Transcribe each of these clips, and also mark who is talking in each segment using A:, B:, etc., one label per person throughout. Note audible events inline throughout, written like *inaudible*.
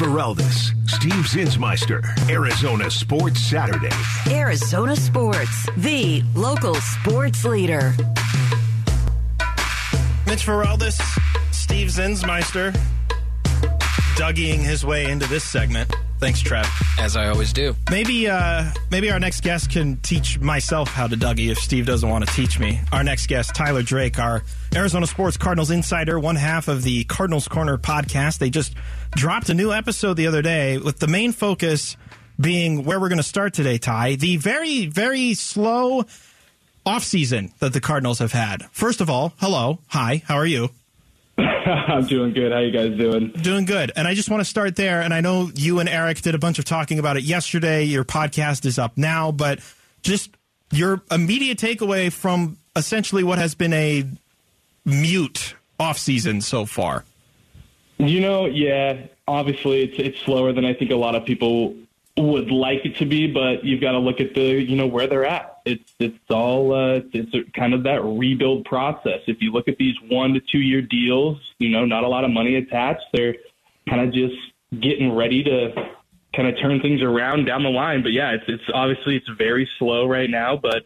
A: Feraldis, Steve Zinsmeister, Arizona Sports Saturday.
B: Arizona Sports, the local sports leader.
C: Mitch Feraldis, Steve Zinsmeister, Dougieing his way into this segment. Thanks, Trev.
D: As I always do.
C: Maybe, uh, maybe our next guest can teach myself how to Dougie if Steve doesn't want to teach me. Our next guest, Tyler Drake, our Arizona Sports Cardinals insider, one half of the Cardinals Corner podcast. They just dropped a new episode the other day with the main focus being where we're going to start today, Ty. The very, very slow offseason that the Cardinals have had. First of all, hello. Hi. How are you? *laughs*
E: I'm doing good. How you guys doing?
C: Doing good. And I just want to start there. And I know you and Eric did a bunch of talking about it yesterday. Your podcast is up now, but just your immediate takeaway from essentially what has been a mute offseason so far.
E: You know, yeah, obviously it's it's slower than I think a lot of people would like it to be, but you've got to look at the you know where they're at. It's it's all uh, it's kind of that rebuild process. If you look at these one to two year deals, you know, not a lot of money attached. They're kind of just getting ready to kind of turn things around down the line. But yeah, it's it's obviously it's very slow right now, but.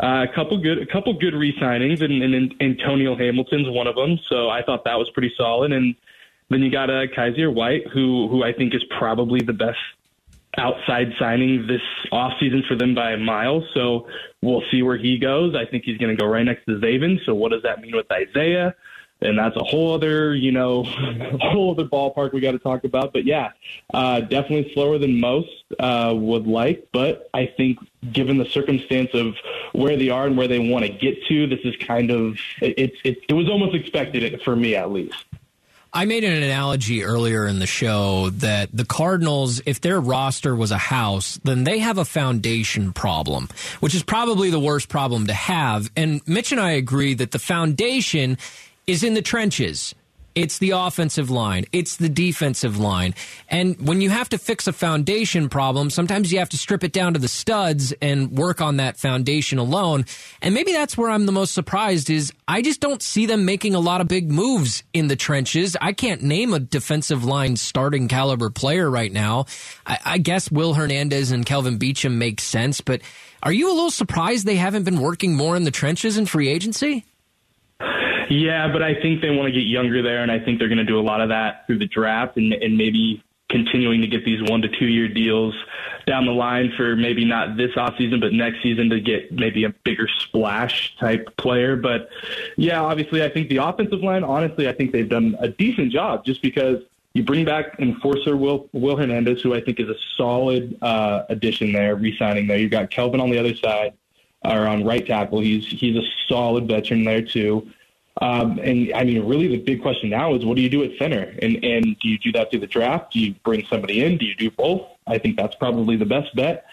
E: Uh, a couple good, a couple good re-signings, and, and, and Antonio Hamilton's one of them. So I thought that was pretty solid. And then you got uh, Kyzir White, who who I think is probably the best outside signing this offseason for them by a mile. So we'll see where he goes. I think he's going to go right next to Zaven. So what does that mean with Isaiah? And that's a whole other, you know, *laughs* whole other ballpark we got to talk about. But yeah, uh, definitely slower than most uh, would like. But I think, given the circumstance of where they are and where they want to get to, this is kind of it. It, it was almost expected for me, at least.
D: I made an analogy earlier in the show that the Cardinals, if their roster was a house, then they have a foundation problem, which is probably the worst problem to have. And Mitch and I agree that the foundation is in the trenches. It's the offensive line. It's the defensive line. And when you have to fix a foundation problem, sometimes you have to strip it down to the studs and work on that foundation alone. And maybe that's where I'm the most surprised is I just don't see them making a lot of big moves in the trenches. I can't name a defensive line starting caliber player right now. I, I guess Will Hernandez and Kelvin Beachum make sense, but are you a little surprised they haven't been working more in the trenches in free agency?
E: Yeah, but I think they want to get younger there, and I think they're going to do a lot of that through the draft and, and maybe continuing to get these one to two year deals down the line for maybe not this offseason, but next season to get maybe a bigger splash type player. But yeah, obviously, I think the offensive line, honestly, I think they've done a decent job just because you bring back enforcer Will, Will Hernandez, who I think is a solid uh, addition there, re signing there. You've got Kelvin on the other side. Or on right tackle, he's he's a solid veteran there too. Um, and I mean, really, the big question now is what do you do at center? And and do you do that through the draft? Do you bring somebody in? Do you do both? I think that's probably the best bet.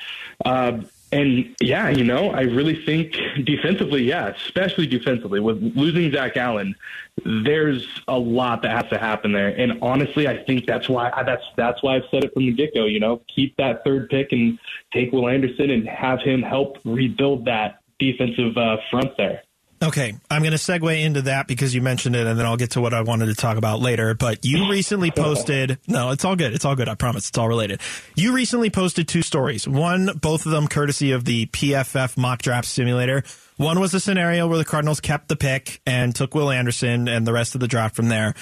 E: Um, and yeah, you know, I really think defensively, yeah, especially defensively with losing Zach Allen, there's a lot that has to happen there. And honestly, I think that's why that's that's why I've said it from the get go. You know, keep that third pick and take Will Anderson and have him help rebuild that defensive uh, front there.
C: Okay, I'm going to segue into that because you mentioned it, and then I'll get to what I wanted to talk about later. But you recently *laughs* posted, no, it's all good. It's all good. I promise. It's all related. You recently posted two stories. One, both of them courtesy of the PFF mock draft simulator. One was a scenario where the Cardinals kept the pick and took Will Anderson and the rest of the draft from there.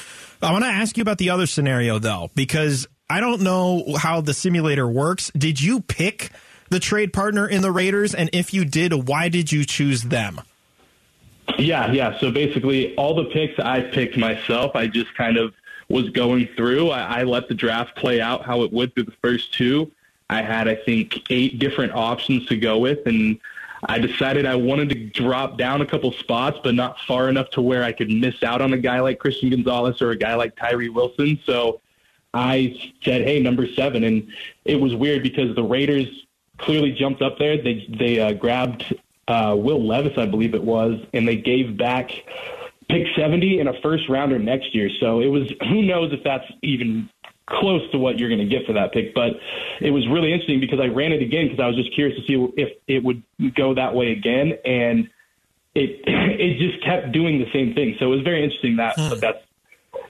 C: I want to ask you about the other scenario, though, because I don't know how the simulator works. Did you pick the trade partner in the Raiders? And if you did, why did you choose them?
E: Yeah, yeah. So basically, all the picks I picked myself. I just kind of was going through. I, I let the draft play out how it would through the first two. I had, I think, eight different options to go with, and I decided I wanted to drop down a couple spots, but not far enough to where I could miss out on a guy like Christian Gonzalez or a guy like Tyree Wilson. So I said, "Hey, number seven. and it was weird because the Raiders clearly jumped up there. They they uh, grabbed uh, Will Levis, I believe it was, and they gave back pick 70 and a first rounder next year. So it was, who knows if that's even close to what you're going to get for that pick. But it was really interesting because I ran it again because I was just curious to see if it would go that way again. And it, *clears throat* it just kept doing the same thing. So it was very interesting that, hmm. that's,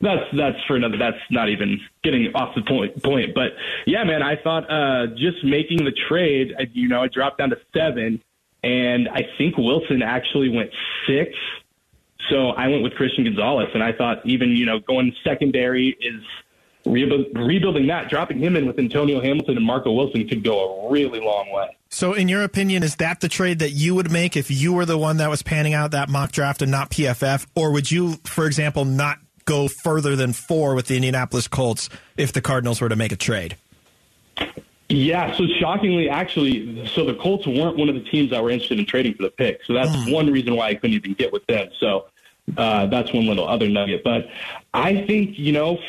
E: that's that's for another. That's not even getting off the point. Point, but yeah, man, I thought uh, just making the trade. You know, I dropped down to seven, and I think Wilson actually went six. So I went with Christian Gonzalez, and I thought even you know going secondary is rebu- rebuilding that, dropping him in with Antonio Hamilton and Marco Wilson could go a really long way.
C: So, in your opinion, is that the trade that you would make if you were the one that was panning out that mock draft and not PFF? Or would you, for example, not go further than four with the Indianapolis Colts if the Cardinals were to make a trade?
E: Yeah, so shockingly, actually, so the Colts weren't one of the teams that were interested in trading for the pick. So that's mm. one reason why I couldn't even get with them. So uh, that's one little other nugget. But I think you know,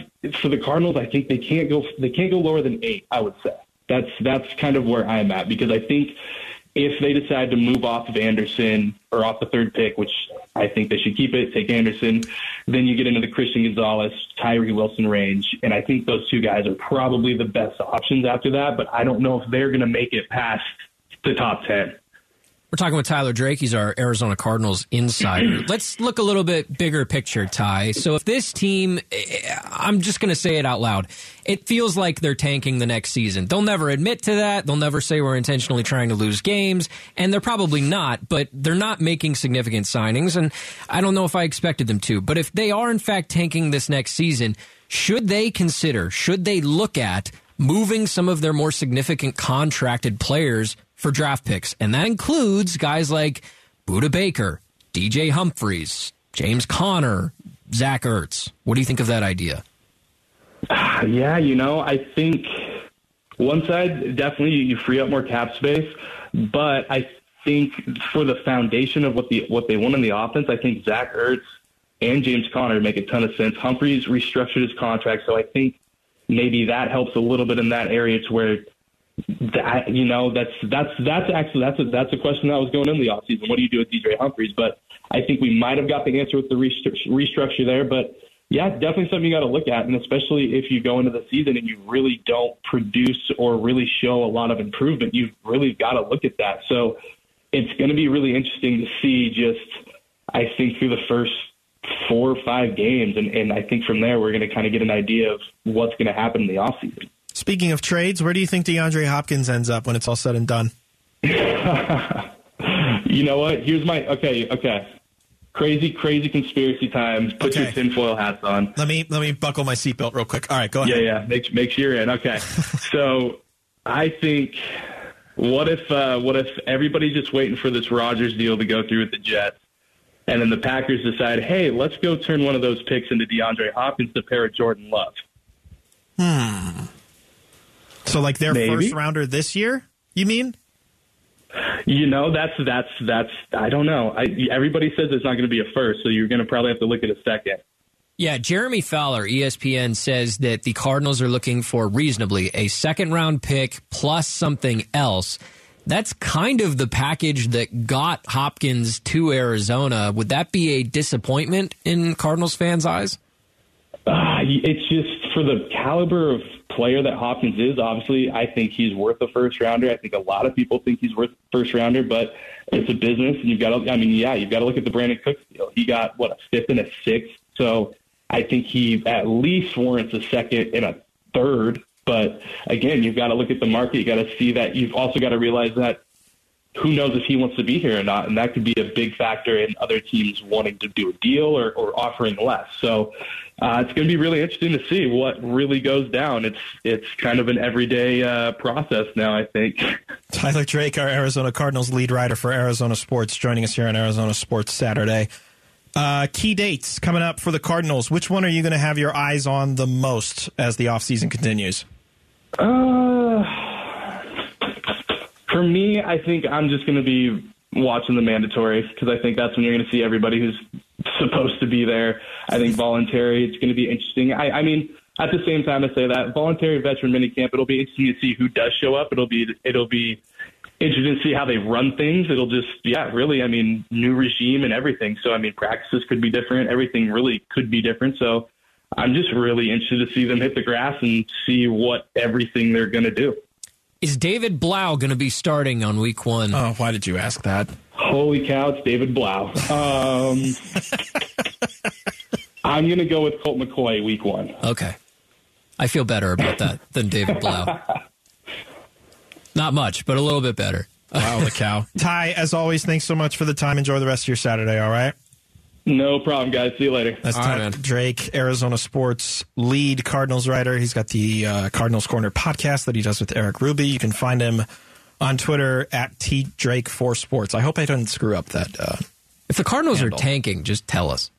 E: for the Cardinals, I think they can't go they can't go lower than eight. I would say that's that's kind of where I'm at because I think if they decide to move off of Anderson or off the third pick, which I think they should keep it, take Anderson, then you get into the Christian Gonzalez, Tyree Wilson range, and I think those two guys are probably the best options after that. But I don't know if they're going to make it past the top ten.
D: We're talking with Tyler Drake. He's our Arizona Cardinals insider. *clears throat* Let's look a little bit bigger picture, Ty. So if this team, I'm just going to say it out loud, it feels like they're tanking the next season. They'll never admit to that. They'll never say we're intentionally trying to lose games, and they're probably not, but they're not making significant signings, and I don't know if I expected them to. But if they are in fact tanking this next season, should they consider, should they look at moving some of their more significant contracted players for draft picks. And that includes guys like Budda Baker, DJ Humphries, James Conner, Zach Ertz. What do you think of that idea? *sighs*
E: Yeah, you know, I think one side, definitely you free up more cap space, but I think for the foundation of what the what they want in the offense, I think Zach Ertz and James Conner make a ton of sense. Humphries restructured his contract, so I think maybe that helps a little bit in that area to where that, you know that's that's that's actually that's a that's a question that was going in the offseason. What do you do with DJ Humphries? But I think we might have got the answer with the restructure there. But yeah, definitely something you got to look at, and especially if you go into the season and you really don't produce or really show a lot of improvement, you've really got to look at that. So it's going to be really interesting to see. Just I think through the first four or five games, and, and I think from there we're going to kind of get an idea of what's going to happen in the offseason.
C: Speaking of trades, where do you think DeAndre Hopkins ends up when it's all said and done? *laughs*
E: you know what? Here's my okay, okay. Crazy, crazy conspiracy time. Put okay. your tinfoil hats on.
C: Let me let me buckle my seatbelt real quick. All right, go ahead.
E: Yeah, yeah. Make make sure you're in. Okay. *laughs* so I think what if uh, what if everybody's just waiting for this Rodgers deal to go through with the Jets, and then the Packers decide, hey, let's go turn one of those picks into DeAndre Hopkins to pair with Jordan Love.
C: Hmm. So, like their Maybe. first rounder this year, you mean?
E: You know, that's that's that's. I don't know. I, everybody says it's not going to be a first, so you're going to probably have to look at a second.
D: Yeah, Jeremy Fowler, ESPN says that the Cardinals are looking for reasonably a second round pick plus something else. That's kind of the package that got Hopkins to Arizona. Would that be a disappointment in Cardinals fans' eyes?
E: Uh, it's just for the caliber of player that Hopkins is, obviously, I think he's worth a first rounder. I think a lot of people think he's worth first rounder, but it's a business, and you've got to. I mean, yeah, you've got to look at the Brandin Cooks deal. He got what a fifth and a sixth, so I think he at least warrants a second and a third. But again, you've got to look at the market. You got to see that. You've also got to realize that who knows if he wants to be here or not, and that could be a big factor in other teams wanting to do a deal or, or offering less. So uh, it's going to be really interesting to see what really goes down. It's it's kind of an everyday uh, process now. I think. *laughs*
C: Tyler Drake, our Arizona Cardinals lead writer for Arizona Sports, joining us here on Arizona Sports Saturday. Uh, key dates coming up for the Cardinals. Which one are you going to have your eyes on the most as the offseason continues?
E: Uh, for me, I think I'm just going to be watching the mandatory because I think that's when you're going to see everybody who's supposed to be there. I think voluntary, it's going to be interesting. I, I mean, at the same time, I say that voluntary veteran minicamp, it'll be interesting to see who does show up. It'll be it'll be interesting to see how they run things. It'll just yeah, really. I mean, new regime and everything. So I mean, practices could be different. Everything really could be different. So I'm just really interested to see them hit the grass and see what everything they're going to do.
D: Is David Blough going to be starting on week one?
C: Oh, why did you ask that?
E: Holy cow, it's David Blough. Um, *laughs* I'm going to go with Colt McCoy week one.
D: Okay. I feel better about that than David Blough. Not much, but a little bit better.
C: Wow, the cow. Ty, as always, thanks so much for the time. Enjoy the rest of your Saturday, all right?
E: No problem, guys. See you later.
C: That's
D: All
C: Ty
D: right, man.
C: Drake, Arizona sports lead Cardinals writer. He's got the uh, Cardinals Corner podcast that he does with Eric Ruby. You can find him on Twitter at T Drake for Sports. I hope I didn't screw up that. Uh,
D: If the Cardinals
C: Handle.
D: are tanking, just tell us.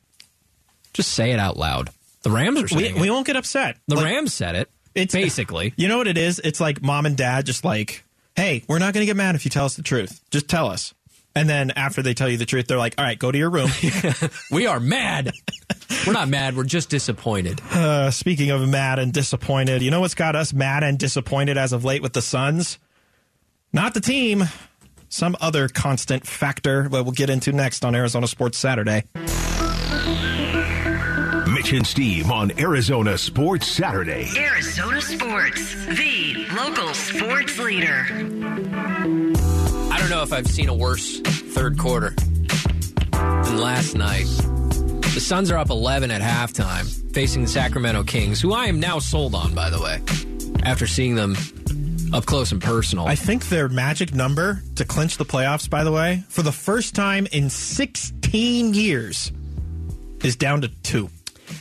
D: Just say it out loud. The Rams are
C: we,
D: saying
C: we
D: it.
C: won't get upset.
D: The
C: Like,
D: Rams said it.
C: It's
D: basically. *laughs*
C: You know what it is? It's like mom and dad just like, hey, we're not going to get mad if you tell us the truth. Just tell us. And then after they tell you the truth, they're like, all right, go to your room. *laughs*
D: We are mad. we're not mad. We're just disappointed. *laughs*
C: uh, speaking of mad and disappointed, you know what's got us mad and disappointed as of late with the Suns? Not the team, some other constant factor that we'll get into next on Arizona Sports Saturday.
A: Mitch and Steve on Arizona Sports Saturday.
B: Arizona Sports, the local sports leader.
D: If I've seen a worse third quarter than last night. The Suns are up 11 at halftime, facing the Sacramento Kings, who I am now sold on, by the way, after seeing them up close and personal.
C: I think their magic number to clinch the playoffs, by the way, for the first time in 16 years, is down to two.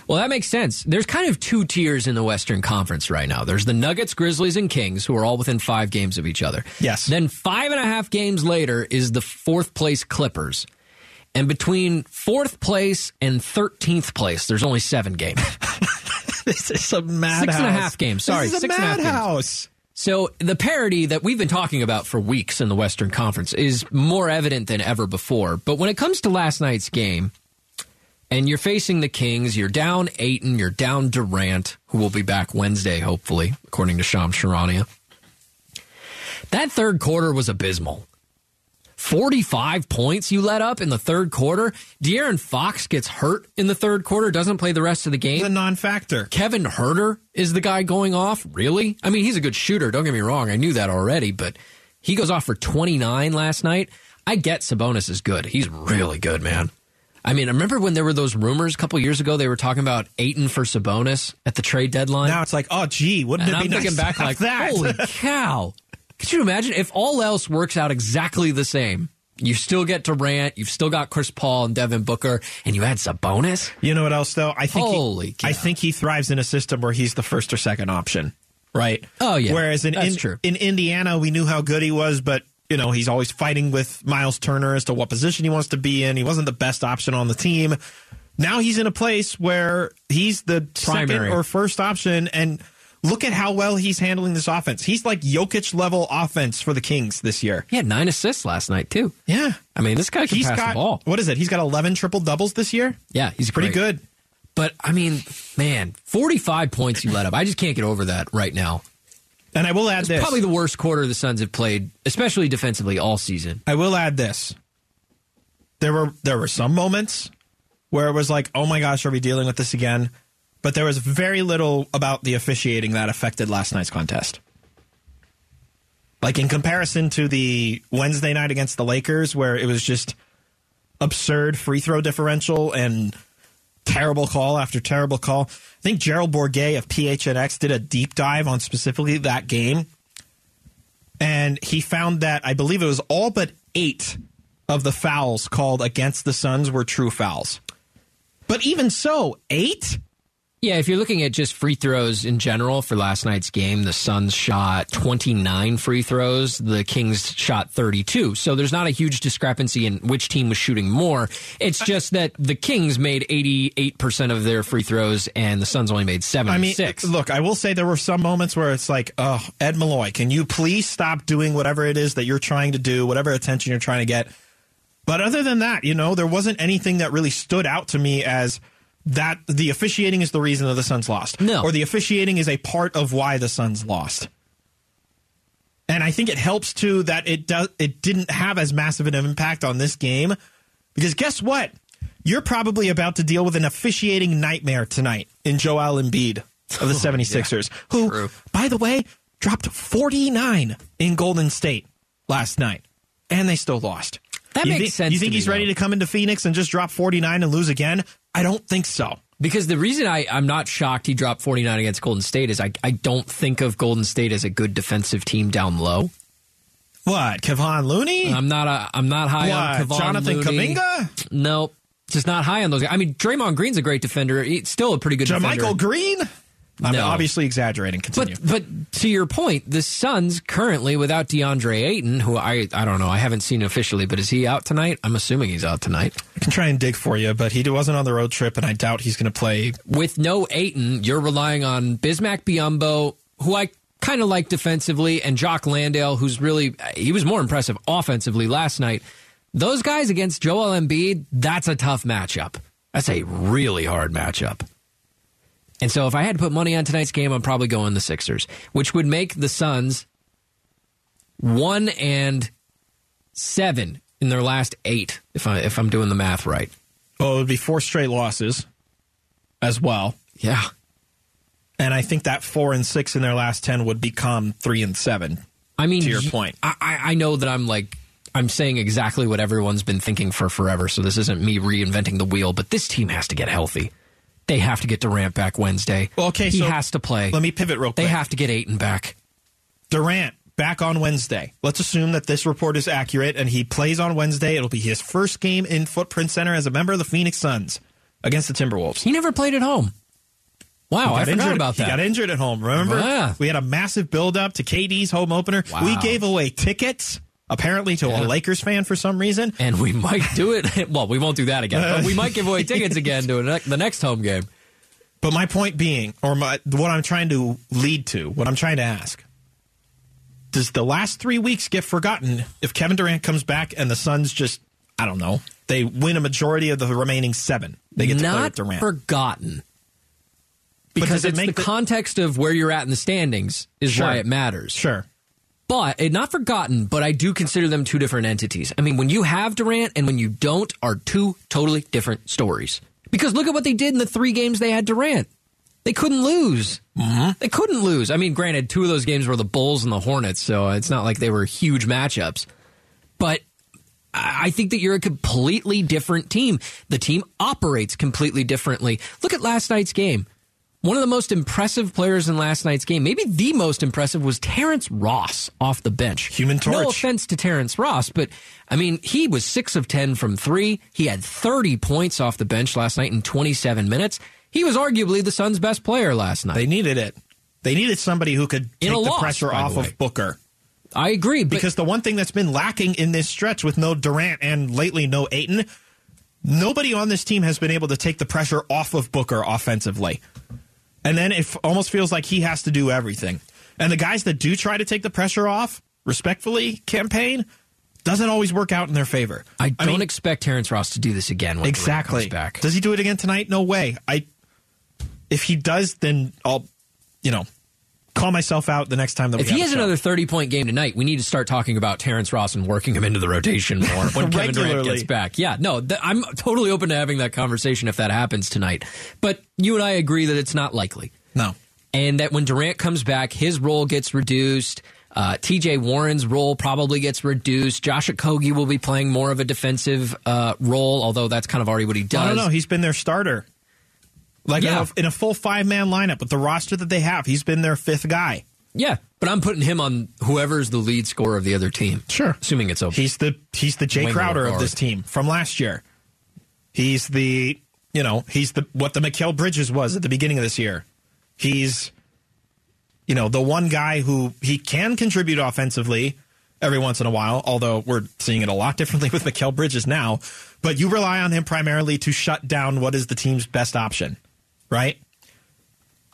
D: Well, that makes sense. There's kind of two tiers in the Western Conference right now. There's the Nuggets, Grizzlies, and Kings, who are all within five games of each other.
C: Yes.
D: Then five and a half games later is the fourth place Clippers. And between fourth place and 13th place, there's only seven games. *laughs*
C: This is a madhouse.
D: Six and a half games. Sorry,
C: this is a
D: six and a half games.
C: madhouse.
D: So the parity that we've been talking about for weeks in the Western Conference is more evident than ever before. But when it comes to last night's game, and you're facing the Kings, you're down Ayton, you're down Durant, who will be back Wednesday, hopefully, according to Shams Charania. That third quarter was abysmal. 45 points you let up in the third quarter. De'Aaron Fox gets hurt in the third quarter, doesn't play the rest of the game.
C: It's a non-factor.
D: Kevin Huerter is the guy going off. Really? I mean, he's a good shooter. Don't get me wrong. I knew that already, but he goes off for 29 last night. I get Sabonis is good. He's really good, man. I mean, I remember when there were those rumors a couple years ago. They were talking about Ayton for Sabonis at the trade deadline.
C: Now it's like, oh, gee, wouldn't
D: and
C: it
D: I'm
C: be
D: thinking
C: nice
D: back
C: to have
D: like,
C: that?
D: holy *laughs* cow! Could you imagine if all else works out exactly the same? You still get Durant, you've still got Chris Paul and Devin Booker, and you add Sabonis.
C: You know what else though? I think
D: Holy
C: he,
D: cow.
C: I think he thrives in a system where he's the first or second option, right?
D: Oh, yeah.
C: Whereas in
D: That's
C: in,
D: true.
C: in Indiana, we knew how good he was, but you know he's always fighting with Myles Turner as to what position he wants to be in. He wasn't the best option on the team. Now he's in a place where he's the
D: Primary.
C: second or first option, and look at how well he's handling this offense. He's like Jokic level offense for the Kings this year.
D: He had nine assists last night too.
C: Yeah.
D: I mean, this guy can
C: He's
D: pass
C: got
D: the ball.
C: what is it? He's got eleven triple doubles this year.
D: Yeah, he's
C: Pretty
D: great.
C: good.
D: But I mean, man, forty-five points you let up. I just can't get over that right now.
C: And I will add
D: It's
C: this.
D: probably the worst quarter the Suns have played, especially defensively all season.
C: I will add this. There were there were some moments where it was like, oh my gosh, are we dealing with this again? But there was very little about the officiating that affected last night's contest. Like in comparison to the Wednesday night against the Lakers, where it was just absurd free throw differential and terrible call after terrible call. I think Gerald Bourguet of PHNX did a deep dive on specifically that game. And he found that I believe it was all but eight of the fouls called against the Suns were true fouls. But even so, eight?
D: Yeah, if you're looking at just free throws in general for last night's game, the Suns shot 29 free throws, the Kings shot 32. So there's not a huge discrepancy in which team was shooting more. It's just that the Kings made 88% of their free throws and the Suns only made
C: I mean, look, I will say there were some moments where it's like, oh, Ed Malloy, can you please stop doing whatever it is that you're trying to do, whatever attention you're trying to get? But other than that, you know, there wasn't anything that really stood out to me as that the officiating is the reason that the Suns lost.
D: No.
C: Or the officiating is a part of why the Suns lost. And I think it helps too that it does it didn't have as massive an impact on this game because guess what? You're probably about to deal with an officiating nightmare tonight in Joel Embiid of the *laughs* 76ers, who
D: True.
C: by the way dropped 49 in Golden State last night and they still lost.
D: That
C: you
D: makes
C: think,
D: sense
C: You think
D: to me,
C: he's ready
D: though.
C: to come into Phoenix and just drop 49 and lose again? I don't think so.
D: Because the reason I, I'm not shocked he dropped 49 against Golden State is I, I don't think of Golden State as a good defensive team down low.
C: What? Kevon Looney?
D: I'm not a, I'm not high on
C: what?
D: Kevon
C: Jonathan
D: Looney.
C: Kuminga?
D: Nope. Just not high on those guys. I mean, Draymond Green's a great defender. He's still a pretty good defender.
C: JaMychal Green? I'm
D: No.
C: obviously exaggerating. Continue.
D: But but to your point, the Suns currently without DeAndre Ayton, who I I don't know, I haven't seen officially, but is he out tonight? I'm assuming he's out tonight.
C: I can try and dig for you, but he wasn't on the road trip, and I doubt he's going to play.
D: With no Ayton, you're relying on Bismack Biyombo, who I kind of like defensively, and Jock Landale, who's really he was more impressive offensively last night. Those guys against Joel Embiid, that's a tough matchup. That's a really hard matchup. And so if I had to put money on tonight's game, I'm probably going the Sixers, which would make the Suns one and seven in their last eight, if I if I'm doing the math right.
C: Oh, it would be four straight losses as well.
D: Yeah.
C: And I think that four and six in their last 10 would become three and seven.
D: I mean,
C: To your point.
D: I, I I know that I'm like I'm saying exactly what everyone's been thinking for forever. So this isn't me reinventing the wheel, but this team has to get healthy. They have to get Durant back Wednesday.
C: Well, okay,
D: he
C: so
D: has to play.
C: Let me pivot real quick.
D: They have to get Ayton back.
C: Durant back on Wednesday. Let's assume that this report is accurate and he plays on Wednesday. It'll be his first game in Footprint Center as a member of the Phoenix Suns against the Timberwolves.
D: He never played at home. Wow, I
C: got
D: forgot
C: injured.
D: about
C: He got injured at home. Remember?
D: Yeah.
C: We had a massive build up to KD's home opener.
D: Wow.
C: We gave away tickets, apparently, to a Lakers fan for some reason.
D: and we might do it. *laughs* Well, we won't do that again, but we might give away tickets again to ne- the next home game.
C: But my point being, or my, what I'm trying to lead to, what I'm trying to ask, does the last three weeks get forgotten if Kevin Durant comes back and the Suns just, I don't know, they win a majority of the remaining seven? They get
D: Not
C: Durant.
D: forgotten. Because it's the
C: the-
D: context of where you're at in the standings is
C: Sure.
D: why it matters.
C: Sure.
D: But eh, not forgotten, but I do consider them two different entities. I mean, when you have Durant and when you don't are two totally different stories. Because look at what they did in the three games they had Durant. They couldn't lose. They couldn't lose. I mean, granted, two of those games were the Bulls and the Hornets, so it's not like they were huge matchups. But I think that you're a completely different team. The team operates completely differently. Look at last night's game. One of the most impressive players in last night's game, maybe the most impressive, was Terrence Ross off the bench.
C: Human torch.
D: No offense to Terrence Ross, but I mean, he was six of 10 from three. He had 30 points off the bench last night in 27 minutes. He was arguably the Suns' best player last night.
C: They needed it. They needed somebody who could take the
D: loss,
C: pressure off of Booker.
D: I agree, but
C: Because the one thing that's been lacking in this stretch with no Durant and lately no Ayton, nobody on this team has been able to take the pressure off of Booker offensively. And then it f- almost feels like he has to do everything. And the guys that do try to take the pressure off, respectfully, campaign, doesn't always work out in their favor.
D: I don't
C: mean,
D: expect Terrence Ross to do this again when
C: exactly.
D: comes back.
C: Does he do it again tonight? No way. I if he does, then I'll you know call myself out the next time that
D: If he has another 30 point game tonight, we need to start talking about Terrence Ross and working him into the rotation more when *laughs* Kevin Durant gets back. Yeah, no, th- I'm totally open to having that conversation if that happens tonight. But you and I agree that it's not likely.
C: no.
D: And that when Durant comes back, his role gets reduced. Uh, TJ Warren's role probably gets reduced. Josh Okogie will be playing more of a defensive uh, role, although that's kind of already what he does.
C: I don't know. He's been their starter. Like
D: Yeah.
C: in, a, in a full five man lineup with the roster that they have, he's been their fifth guy.
D: Yeah, but I'm putting him on whoever's the lead scorer of the other team.
C: Sure.
D: Assuming it's open.
C: He's the he's the Jay
D: Winger
C: Crowder of this team from last year. He's the you know he's the what the Mikal Bridges was at the beginning of this year. He's you know the one guy who he can contribute offensively every once in a while. Although we're seeing it a lot *laughs* differently with Mikal Bridges now. But you rely on him primarily to shut down what is the team's best option, right?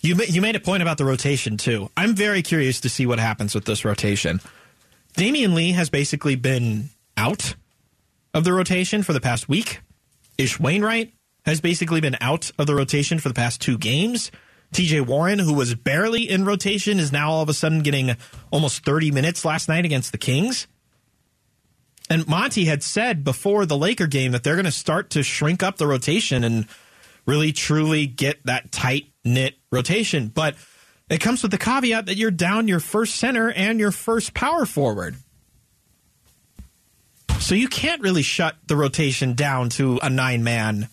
C: You you made a point about the rotation too. I'm very curious to see what happens with this rotation. Damion Lee has basically been out of the rotation for the past week. Ish Wainwright has basically been out of the rotation for the past two games. TJ Warren, who was barely in rotation, is now all of a sudden getting almost 30 minutes last night against the Kings. And Monty had said before the Laker game that they're going to start to shrink up the rotation and really truly get that tight knit rotation. But it comes with the caveat that you're down your first center and your first power forward. So you can't really shut the rotation down to a nine man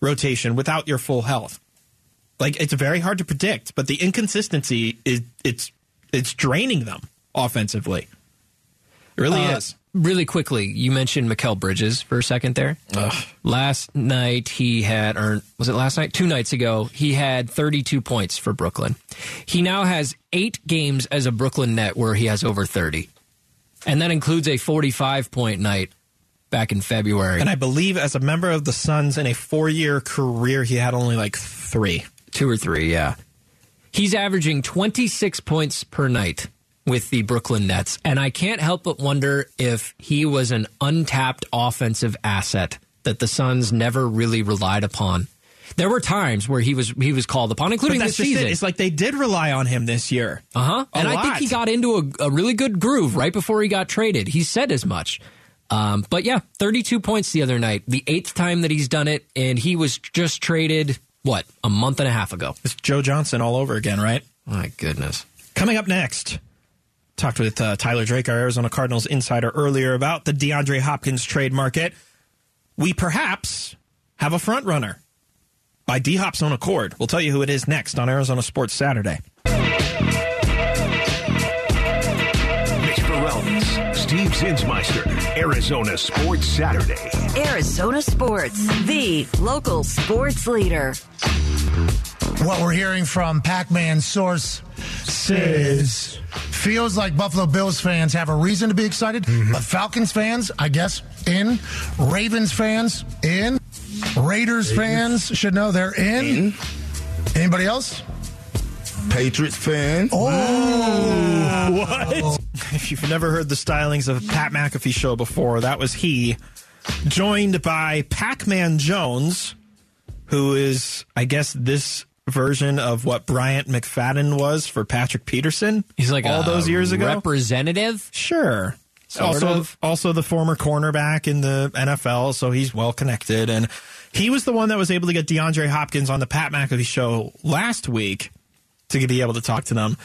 C: rotation without your full health. Like it's very hard to predict, but the inconsistency is it's it's draining them offensively. It really
D: Uh,
C: is.
D: Really quickly, you mentioned Mikal Bridges for a second there. Last night he had, or was it last night? Two nights ago, he had 32 points for Brooklyn. He now has eight games as a Brooklyn net where he has over 30. And that includes a 45 point night back in February.
C: And I believe as a member of the Suns in a four year career, he had only like three.
D: Two or three, yeah. He's averaging 26 points per night with the Brooklyn Nets. And I can't help but wonder if he was an untapped offensive asset that the Suns never really relied upon. There were times where he was he was called upon, including this season.
C: it. It's like they did rely on him this year.
D: Uh huh. And I think he got into a, a really good groove right before he got traded. He said as much. Um, but yeah, 32 points the other night, the eighth time that he's done it, and he was just traded, what, a month and a half ago?
C: It's Joe Johnson all over again, right?
D: My goodness.
C: Coming up next, talked with uh, Tyler Drake, our Arizona Cardinals insider, earlier about the DeAndre Hopkins trade market. We perhaps have a front runner by D Hop's own accord. We'll tell you who it is next on Arizona Sports Saturday.
A: Mitch Morales, Steve Zinsmeister, Arizona Sports Saturday.
B: Arizona Sports, the local sports leader.
F: What we're hearing from Pac Man source says feels like Buffalo Bills fans have a reason to be excited, mm-hmm. but Falcons fans, I guess, in. Ravens fans, in. Raiders fans should know they're in. Anybody else?
G: Patriots fan. Oh.
C: What? *laughs* If you've never heard the stylings of Pat McAfee show before, that was he, joined by Pac Man Jones, who is, I guess, this version of what Bryant McFadden was for Patrick Peterson.
D: He's like
C: all those years ago.
D: Representative?
C: Sure.
D: Sort
C: also,
D: of.
C: also the former cornerback in the NFL, so he's well connected. And he was the one that was able to get DeAndre Hopkins on the Pat McAfee show last week to be able to talk to them.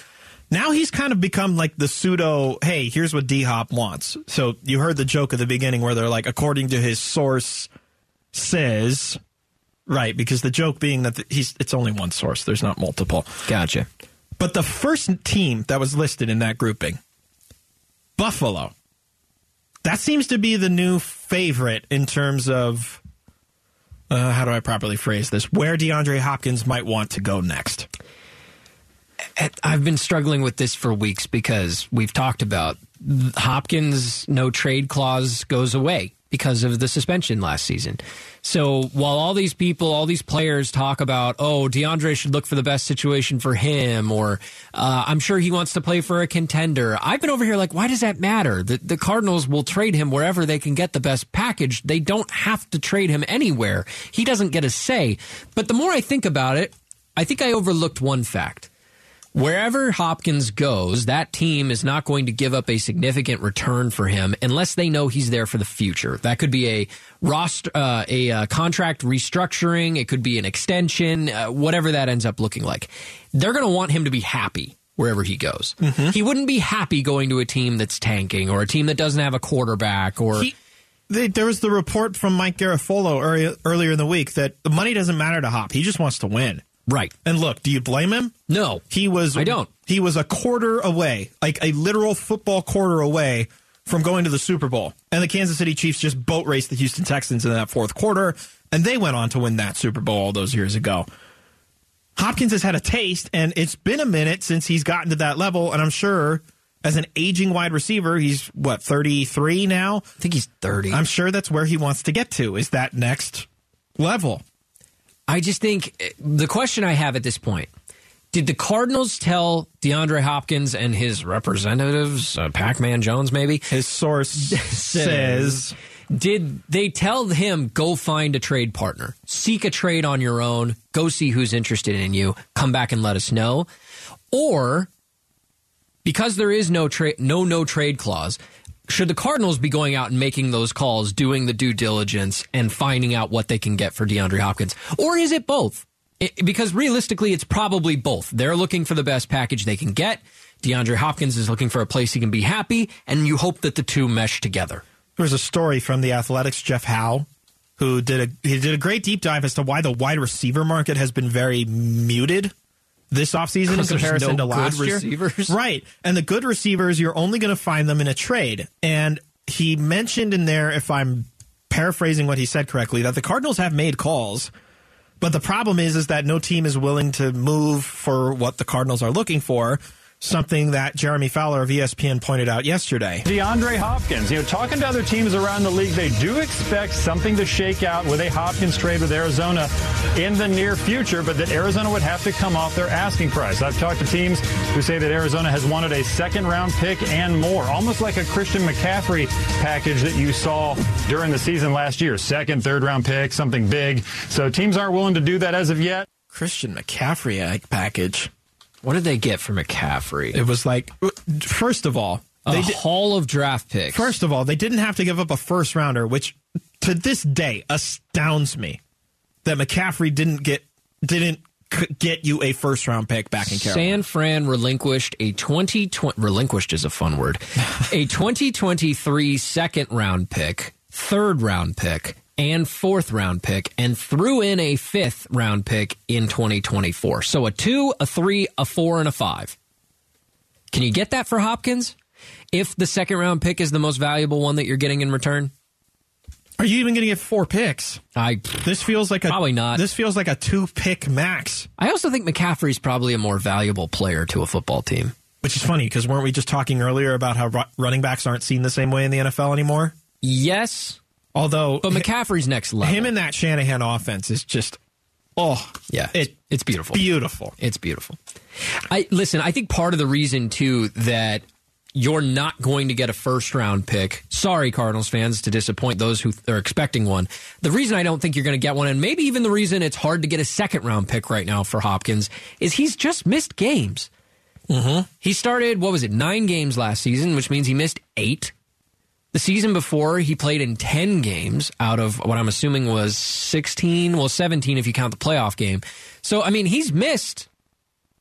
C: Now he's kind of become like the pseudo, hey, here's what D Hop wants. So you heard the joke at the beginning where they're like, according to his source says, right, because the joke being that he's it's only one source, there's not multiple.
D: Gotcha.
C: But the first team that was listed in that grouping, Buffalo, that seems to be the new favorite in terms of uh, how do I properly phrase this? Where DeAndre Hopkins might want to go next.
D: I've been struggling with this for weeks because we've talked about Hopkins' no trade clause goes away because of the suspension last season. So while all these people, all these players talk about, oh, DeAndre should look for the best situation for him, or uh, I'm sure he wants to play for a contender. I've been over here like, why does that matter? The, the Cardinals will trade him wherever they can get the best package. They don't have to trade him anywhere. He doesn't get a say. But the more I think about it, I think I overlooked one fact. Wherever Hopkins goes, that team is not going to give up a significant return for him unless they know he's there for the future. That could be a roster, uh, a uh, contract restructuring. It could be an extension, uh, whatever that ends up looking like. They're going to want him to be happy wherever he goes. He wouldn't be happy going to a team that's tanking or a team that doesn't have a quarterback or.
C: He, there was the report from Mike Garafolo earlier, earlier in the week that the money doesn't matter to Hop. He just wants to win.
D: Right.
C: And look, do you blame him?
D: No.
C: He was
D: I don't.
C: He was a quarter away, like a literal football quarter away from going to the Super Bowl. And the Kansas City Chiefs just boat raced the Houston Texans in that fourth quarter, and they went on to win that Super Bowl all those years ago. Hopkins has had a taste, and it's been a minute since he's gotten to that level, and I'm sure as an aging wide receiver, he's what, 33 now?
D: I think he's 30.
C: I'm sure that's where he wants to get to, is that next level.
D: I just think eh, the question I have at this point did the Cardinals tell DeAndre Hopkins and his representatives, uh, Pac Man Jones maybe,
C: His source *laughs* says
D: did they tell him go find a trade partner, seek a trade on your own, go see who's interested in you, come back and let us know? Or because there is no trade no no trade clause, should the Cardinals be going out and making those calls, doing the due diligence and finding out what they can get for DeAndre Hopkins? Or is it both? It- because realistically it's probably both. They're looking for the best package they can get. DeAndre Hopkins is looking for a place he can be happy and you hope that the two mesh together.
C: There was a story from the Athletics, Jeff Howe, who did a he did a great deep dive as to why the wide receiver market has been very muted this offseason in comparison
D: no
C: to last
D: good
C: year.
D: receivers? *laughs*
C: Right. And the good receivers, you're only going to find them in a trade. And he mentioned in there, if I'm paraphrasing what he said correctly, that the Cardinals have made calls. But the problem is, is that no team is willing to move for what the Cardinals are looking for. Something that Jeremy Fowler of ESPN pointed out yesterday.
H: DeAndre Hopkins. You know, talking to other teams around the league, they do expect something to shake out with a Hopkins trade with Arizona in the near future, but that Arizona would have to come off their asking price. I've talked to teams who say that Arizona has wanted a second round pick and more, almost like a Christian McCaffrey package that you saw during the season last year. Second, third round pick, something big. So teams aren't willing to do that as of yet.
C: Christian McCaffrey uh, package.
D: What did they get for McCaffrey?
C: It was like, first of all,
D: a
C: they did,
D: haul of draft picks.
C: First of all, they didn't have to give up a first rounder, which to this day astounds me that McCaffrey didn't get didn't c- get you a first round pick back in Carolina.
D: San Fran relinquished a 2020 relinquished is a fun word. *laughs* a 2023 second round pick, third round pick, and fourth round pick and threw in a fifth round pick in 2024. So a 2, a 3, a 4 and a 5. Can you get that for Hopkins? If the second round pick is the most valuable one that you're getting in return?
C: Are you even going to get four picks?
D: I
C: This feels like a
D: Probably not.
C: This feels like a two pick max,
D: I also think McCaffrey's probably a more valuable player to a football team.
C: which is funny because weren't we just talking earlier about how running backs aren't seen the same way in the NFL anymore?
D: Yes,
C: Although
D: but McCaffrey's next level.
C: him and that Shanahan offense is just oh
D: yeah,
C: it
D: it's beautiful.
C: beautiful.
D: It's beautiful. I listen. I think part of the reason too that you're not going to get a first round pick. Sorry, Cardinals fans, to disappoint those who are expecting one. The reason I don't think you're going to get one, and maybe even the reason it's hard to get a second round pick right now for Hopkins, is he's just missed games. Mm-hmm. He started what was it nine games last season, which means he missed eight. The season before, he played in 10 games out of what I'm assuming was 16, well, 17 if you count the playoff game. So, I mean, he's missed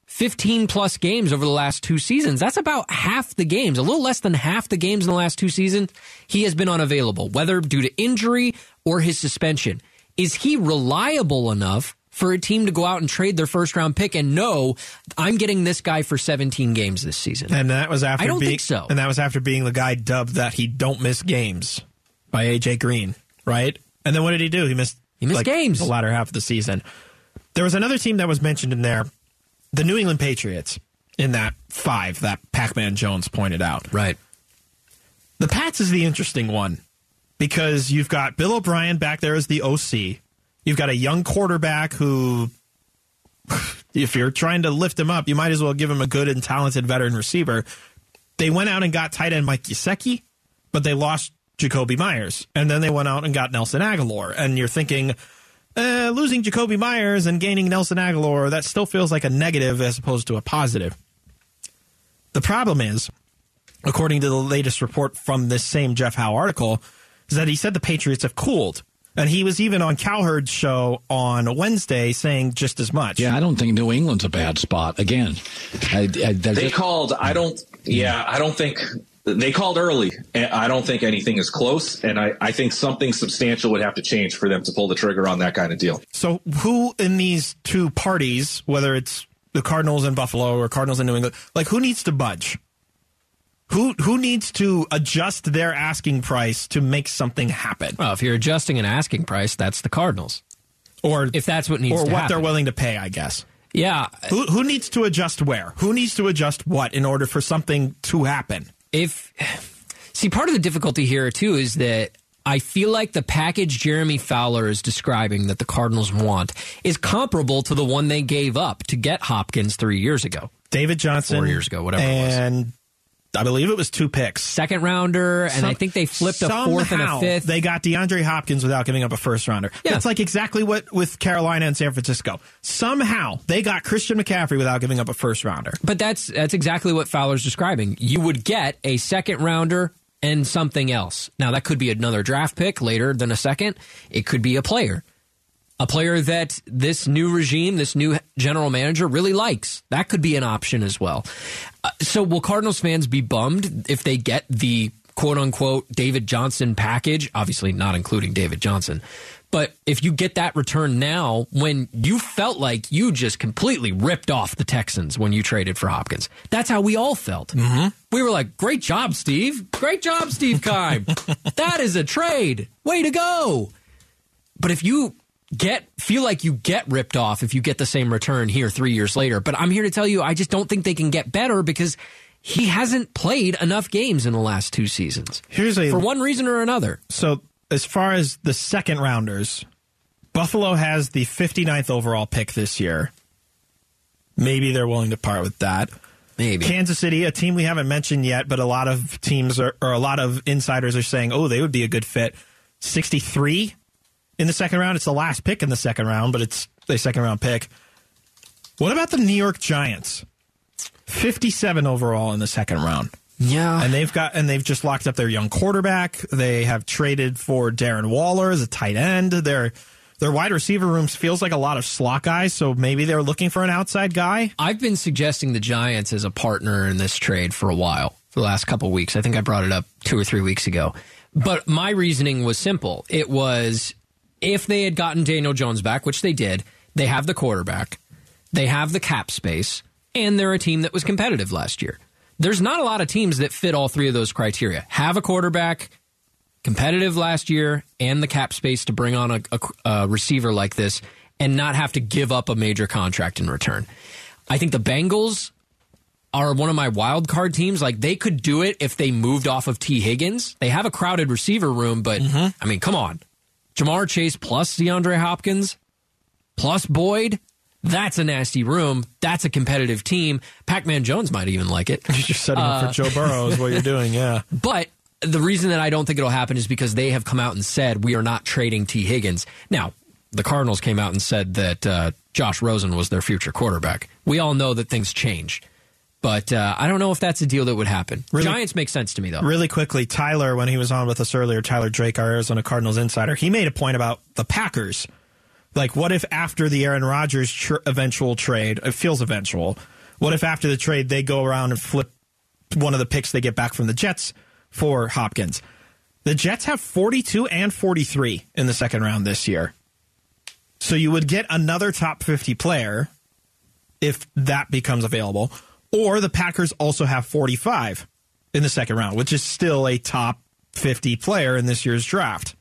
D: 15 plus games over the last two seasons. That's about half the games, a little less than half the games in the last two seasons. He has been unavailable, whether due to injury or his suspension. Is he reliable enough for a team to go out and trade their first round pick and know I'm getting this guy for 17 games this season?
C: And that was after
D: I don't
C: being,
D: think so.
C: And that was after being the guy dubbed that he don't miss games by AJ Green, right? And then what did he do? He missed
D: He missed
C: like,
D: games.
C: the latter half of the season. There was another team that was mentioned in there, the New England Patriots, in that five that Pac-Man Jones pointed out.
D: Right.
C: The Pats is the interesting one because you've got Bill O'Brien back there as the OC. You've got a young quarterback who, *laughs* if you're trying to lift him up, you might as well give him a good and talented veteran receiver. They went out and got tight end Mike Gesicki, but they lost Jakobi Meyers. And then they went out and got Nelson Agholor. And you're thinking, eh, losing Jakobi Meyers and gaining Nelson Agholor, that still feels like a negative as opposed to a positive. The problem is, according to the latest report from this same Jeff Howe article, is that he said the Patriots have cooled. And he was even on Cowherd's show on Wednesday saying just as much.
I: Yeah, I don't think New England's a bad spot. Again, I, I, they're just-
J: called. I don't. Yeah, I don't think they called early. I don't think anything is close, and I, I think something substantial would have to change for them to pull the trigger on that kind of deal.
C: So who in these two parties, whether it's the Cardinals in Buffalo or Cardinals in New England, like who needs to budge? Who who needs to adjust their asking price to make something happen?
D: Well, if you're adjusting an asking price, that's the Cardinals.
C: Or
D: If that's what needs
C: or what
D: happen.
C: they're willing to pay, I guess.
D: Yeah.
C: Who who needs to adjust where? Who needs to adjust what in order for something to happen?
D: If see, part of the difficulty here too is that I feel like the package Jeremy Fowler is describing that the Cardinals want is comparable to the one they gave up to get Hopkins three years ago.
C: David Johnson
D: Four years ago, whatever it was.
C: and I believe it was two picks.
D: Second rounder, and I think they flipped a fourth and a fifth.
C: They got DeAndre Hopkins without giving up a first rounder.
D: Yeah.
C: That's like exactly what with Carolina and San Francisco. Somehow they got Christian McCaffrey without giving up a first rounder.
D: But that's that's exactly what Fowler's describing. You would get a second rounder and something else. Now that could be another draft pick later than a second. It could be a player. A player that this new regime, this new general manager really likes. That could be an option as well. Uh, so will Cardinals fans be bummed if they get the quote unquote David Johnson package? Obviously not including David Johnson. But if you get that return now, when you felt like you just completely ripped off the Texans when you traded for Hopkins, that's how we all felt. Mm-hmm. We were like, great job, Steve. Great job, Steve Keim. *laughs* that is a trade. Way to go. But if you get feel like you get ripped off if you get the same return here three years later, but I'm here to tell you, I just don't think they can get better because he hasn't played enough games in the last two seasons.
C: Here's a
D: for one reason or another.
C: So as far as the second rounders, Buffalo has the 59th overall pick this year. Maybe they're willing to part with that.
D: Maybe.
C: Kansas City, a team we haven't mentioned yet, but a lot of teams are, or a lot of insiders are saying, oh, they would be a good fit. 63 in the second round. It's the last pick in the second round, but it's a second round pick. What about the New York Giants? 57 overall in the second round.
D: Yeah.
C: And they've got and they've just locked up their young quarterback. They have traded for Darren Waller as a tight end. Their their wide receiver rooms feels like a lot of slot guys, so maybe they're looking for an outside guy.
D: I've been suggesting the Giants as a partner in this trade for a while, for the last couple of weeks. I think I brought it up two or three weeks ago. But my reasoning was simple. It was if they had gotten Daniel Jones back, which they did, they have the quarterback, they have the cap space, and they're a team that was competitive last year. There's not a lot of teams that fit all three of those criteria. Have a quarterback, competitive last year, and the cap space to bring on a, a, a receiver like this and not have to give up a major contract in return. I think the Bengals are one of my wild card teams. Like they could do it if they moved off of Tee Higgins. They have a crowded receiver room, but mm-hmm. I mean, come on. Ja'Marr Chase plus DeAndre Hopkins plus Boyd. That's a nasty room. That's a competitive team. Pac Man Jones might even like it. *laughs*
C: You're just setting up
D: Uh,
C: for Joe Burrow is what you're doing, yeah. *laughs*
D: But the reason that I don't think it'll happen is because they have come out and said we are not trading Tee Higgins. Now, the Cardinals came out and said that uh, Josh Rosen was their future quarterback. We all know that things change. But uh, I don't know if that's a deal that would happen.
C: Really-
D: Giants make sense to me, though.
C: Really quickly, Tyler, when he was on with us earlier, Tyler Drake, our Arizona Cardinals insider, he made a point about the Packers. Like, what if after the Aaron Rodgers tr- eventual trade, it feels eventual, what if after the trade they go around and flip one of the picks they get back from the Jets for Hopkins? The Jets have 42 and 43 in the second round this year. So you would get another top 50 player if that becomes available. Or the Packers also have 45 in the second round, which is still a top 50 player in this year's draft.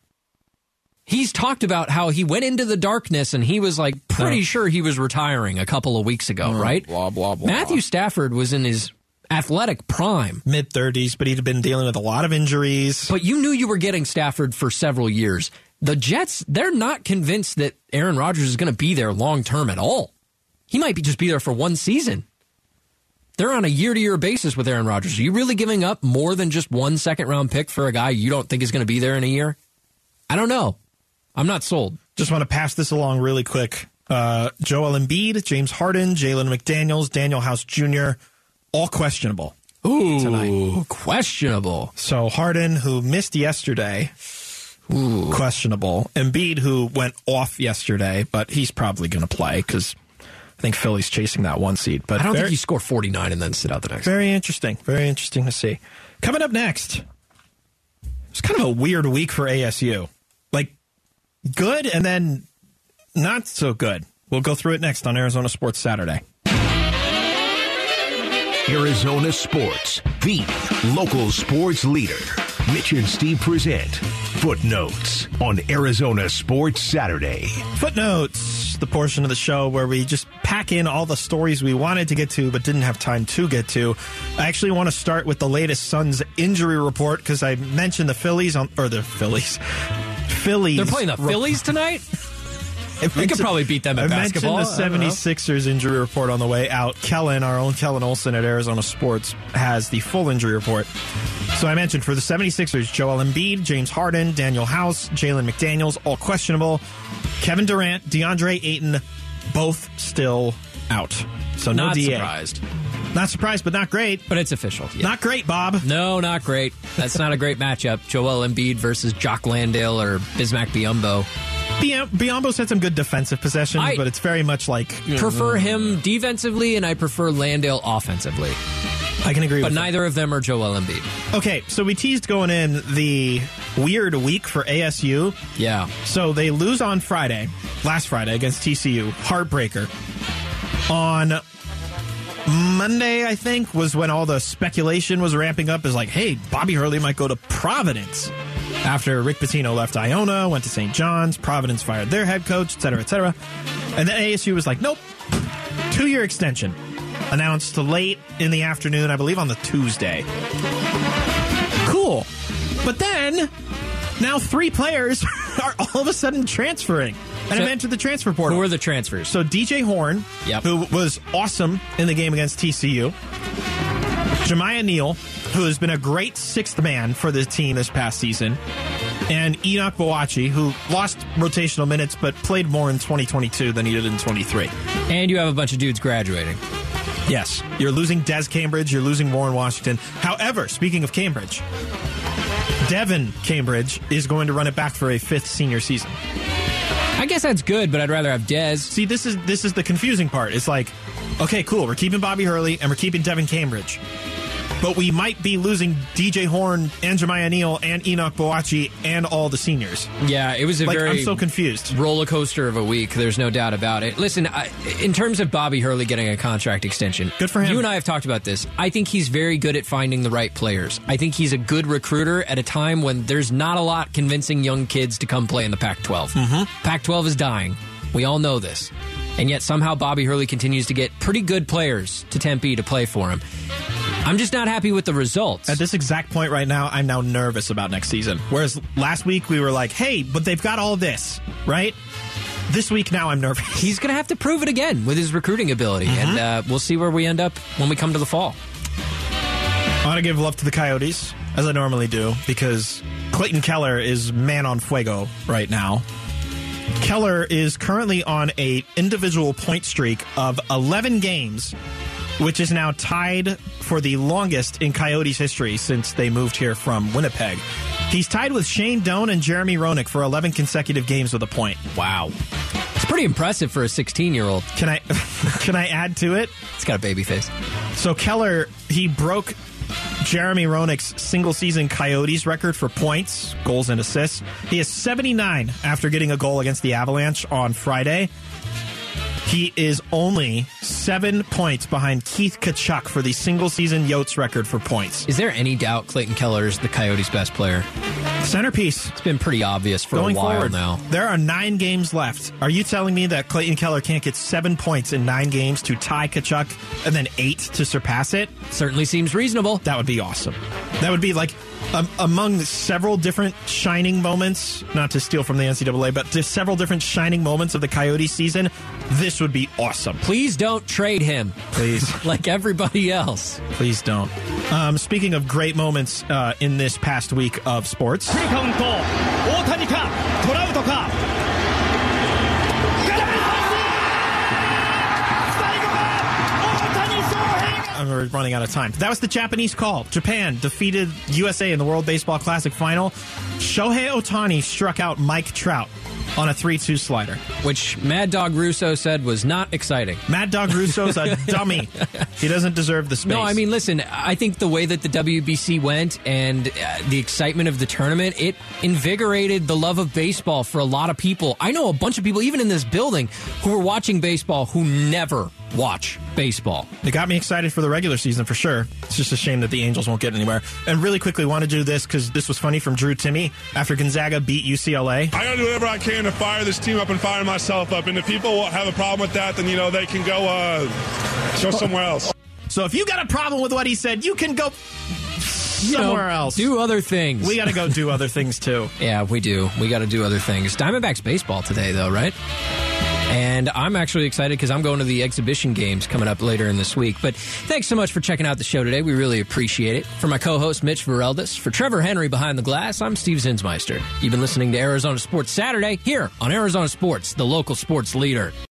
D: He's talked about how he went into the darkness and he was like pretty
C: Oh.
D: sure he was retiring a couple of weeks ago, oh. right?
C: Blah, blah, blah.
D: Matthew Stafford was in his athletic prime.
C: Mid 30s, but he'd been dealing with a lot of injuries.
D: But you knew you were getting Stafford for several years. The Jets, they're not convinced that Aaron Rodgers is going to be there long term at all. He might be just be there for one season. They're on a year to year basis with Aaron Rodgers. Are you really giving up more than just one second round pick for a guy you don't think is going to be there in a year? I don't know. I'm not sold.
C: Just want to pass this along really quick. Uh, Joel Embiid, James Harden, Jalen McDaniels, Danuel House Jr., all questionable.
D: Ooh,
C: tonight.
D: questionable.
C: So Harden, who missed yesterday, Ooh. questionable. Embiid, who went off yesterday, but he's probably going to play because I think Philly's chasing that one seed. But
D: I don't
C: very,
D: think you score 49 and then sit out the next.
C: very interesting. Very interesting to see. Coming up next, it's kind of a weird week for ASU. Like good and then not so good. We'll go through it next on Arizona Sports Saturday.
A: Arizona Sports, the local sports leader. Mitch and Steve present Footnotes on Arizona Sports Saturday.
C: Footnotes, the portion of the show where we just pack in all the stories we wanted to get to but didn't have time to get to. I actually want to start with the latest Suns injury report because I mentioned the Phillies on or the Phillies. Phillies.
D: They're playing the Phillies tonight? *laughs* We could probably beat them at
C: I
D: basketball.
C: mentioned the
D: I don't
C: 76ers injury report on the way out. Kellen, our own Kellen Olson at Arizona Sports, has the full injury report. So I mentioned for the 76ers, Joel Embiid, James Harden, Danuel House, Jalen McDaniels, all questionable. Kevin Durant, DeAndre Ayton, both still out. So no
D: Not
C: DA.
D: surprised.
C: Not surprised, but not great.
D: But it's official. Yeah.
C: Not great, Bob.
D: No, not great. That's not a great matchup. Joel Embiid versus Jock Landale or Bismack Biyombo.
C: Biom- Biyombo's had some good defensive possessions,
D: I-
C: but it's very much like
D: Prefer uh, him defensively, and I prefer Landale offensively.
C: I can agree
D: But
C: with that.
D: neither of them are Joel Embiid.
C: Okay, so we teased going in the weird week for ASU.
D: Yeah.
C: So they lose on Friday, last Friday against TCU, heartbreaker. On Monday, I think, was when all the speculation was ramping up. Is like, hey, Bobby Hurley might go to Providence after Rick Pitino left Iona, went to St. John's. Providence fired their head coach, etc., cetera, et cetera. And then ASU was like, nope, two year extension announced late in the afternoon, I believe on the Tuesday. Cool. But then, now three players *laughs* are all of a sudden transferring and
D: So-
C: have entered the transfer portal.
D: Who are the transfers?
C: So DJ Horne,
D: Yep.
C: who was awesome in the game against TCU. Jamiya Neal, who has been a great sixth man for the team this past season. And Enoch Boakye, who lost rotational minutes but played more in 2022 than he did in 23.
D: And you have a bunch of dudes graduating.
C: Yes, you're losing Des Cambridge, you're losing Warren Washington. However, speaking of Cambridge, Devan Cambridge is going to run it back for a fifth senior season.
D: I guess that's good, but I'd rather have Dez.
C: See, this is this is the confusing part. It's like, okay, cool, we're keeping Bobby Hurley and we're keeping Devan Cambridge. But we might be losing DJ Horne and Jamiya Neal and Enoch Boakye and all the seniors.
D: Yeah, it was a
C: Like,
D: very
C: I'm so confused.
D: roller coaster of a week. There's no doubt about it. Listen, I, in terms of Bobby Hurley getting a contract extension,
C: Good for him.
D: You and I have talked about this. I think he's very good at finding the right players. I think he's a good recruiter at a time when there's not a lot convincing young kids to come play in the Pac-12. Mm-hmm. Pac-12 is dying. We all know this. And yet somehow Bobby Hurley continues to get pretty good players to Tempe to play for him. I'm just not happy with the results.
C: At this exact point right now, I'm now nervous about next season. Whereas last week we were like, hey, but they've got all this, right? This week now I'm nervous.
D: He's going to have to prove it again with his recruiting ability, and uh, we'll see where we end up when we come to the fall.
C: I want to give love to the Coyotes, as I normally do, because Clayton Keller is man on fuego right now. Keller is currently on a individual point streak of 11 games, which is now tied for the longest in Coyotes history since they moved here from Winnipeg. He's tied with Shane Doan and Jeremy Roenick for 11 consecutive games with a point.
D: Wow. It's pretty impressive for a 16 year old.
C: Can I *laughs* can I add to it?
D: It's got a baby face.
C: So Keller, he broke Jeremy Roenick's single season Coyotes record for points, goals, and assists. He has 79 after getting a goal against the Avalanche on Friday. He is only seven points behind Keith Tkachuk for the single season Yotes record for points.
D: Is there any doubt Clayton Keller is the Coyotes' best player?
C: Centerpiece.
D: It's been pretty obvious for
C: Going
D: a while
C: forward,
D: now.
C: there are nine games left. Are you telling me that Clayton Keller can't get seven points in nine games to tie Tkachuk and then eight to surpass it?
D: Certainly seems reasonable.
C: That would be awesome. That would be like um, among several different shining moments, not to steal from the NCAA, but to several different shining moments of the Coyote season. This would be awesome.
D: Please don't trade him
C: Please, *laughs*
D: like everybody else.
C: please don't. Um, speaking of great moments uh, in this past week of sports, い
K: カウント大谷かトラウトか
C: we're running out of time. That was the Japanese call. Japan defeated USA in the World Baseball Classic final. Shohei Ohtani struck out Mike Trout on a 3 2 slider.
D: Which Mad Dog Russo said was not exciting.
C: Mad Dog Russo's a *laughs* dummy. He doesn't deserve the space.
D: No, I mean, listen, I think the way that the WBC went and uh, the excitement of the tournament, it invigorated the love of baseball for a lot of people. I know a bunch of people, even in this building, who were watching baseball who never watch baseball.
C: It got me excited for the regular season for sure. It's just a shame that the Angels won't get anywhere. And really quickly, want to do this because this was funny from Drew Timme after Gonzaga beat UCLA.
L: I got to do whatever I can to fire this team up and fire myself up. And if people have a problem with that, then you know they can go uh, go somewhere else.
C: So if you got a problem with what he said, you can go
D: You know,
C: somewhere else.
D: Do other things.
C: We got to go do *laughs* other things too.
D: Yeah, we do. We got to do other things. Diamondbacks baseball today, though, right? And I'm actually excited because I'm going to the exhibition games coming up later in this week. But thanks so much for checking out the show today. We really appreciate it. For my co-host Mitch Vareldis, for Trevor Henry behind the glass, I'm Steve Zinsmeister. You've been listening to Arizona Sports Saturday here on Arizona Sports, the local sports leader.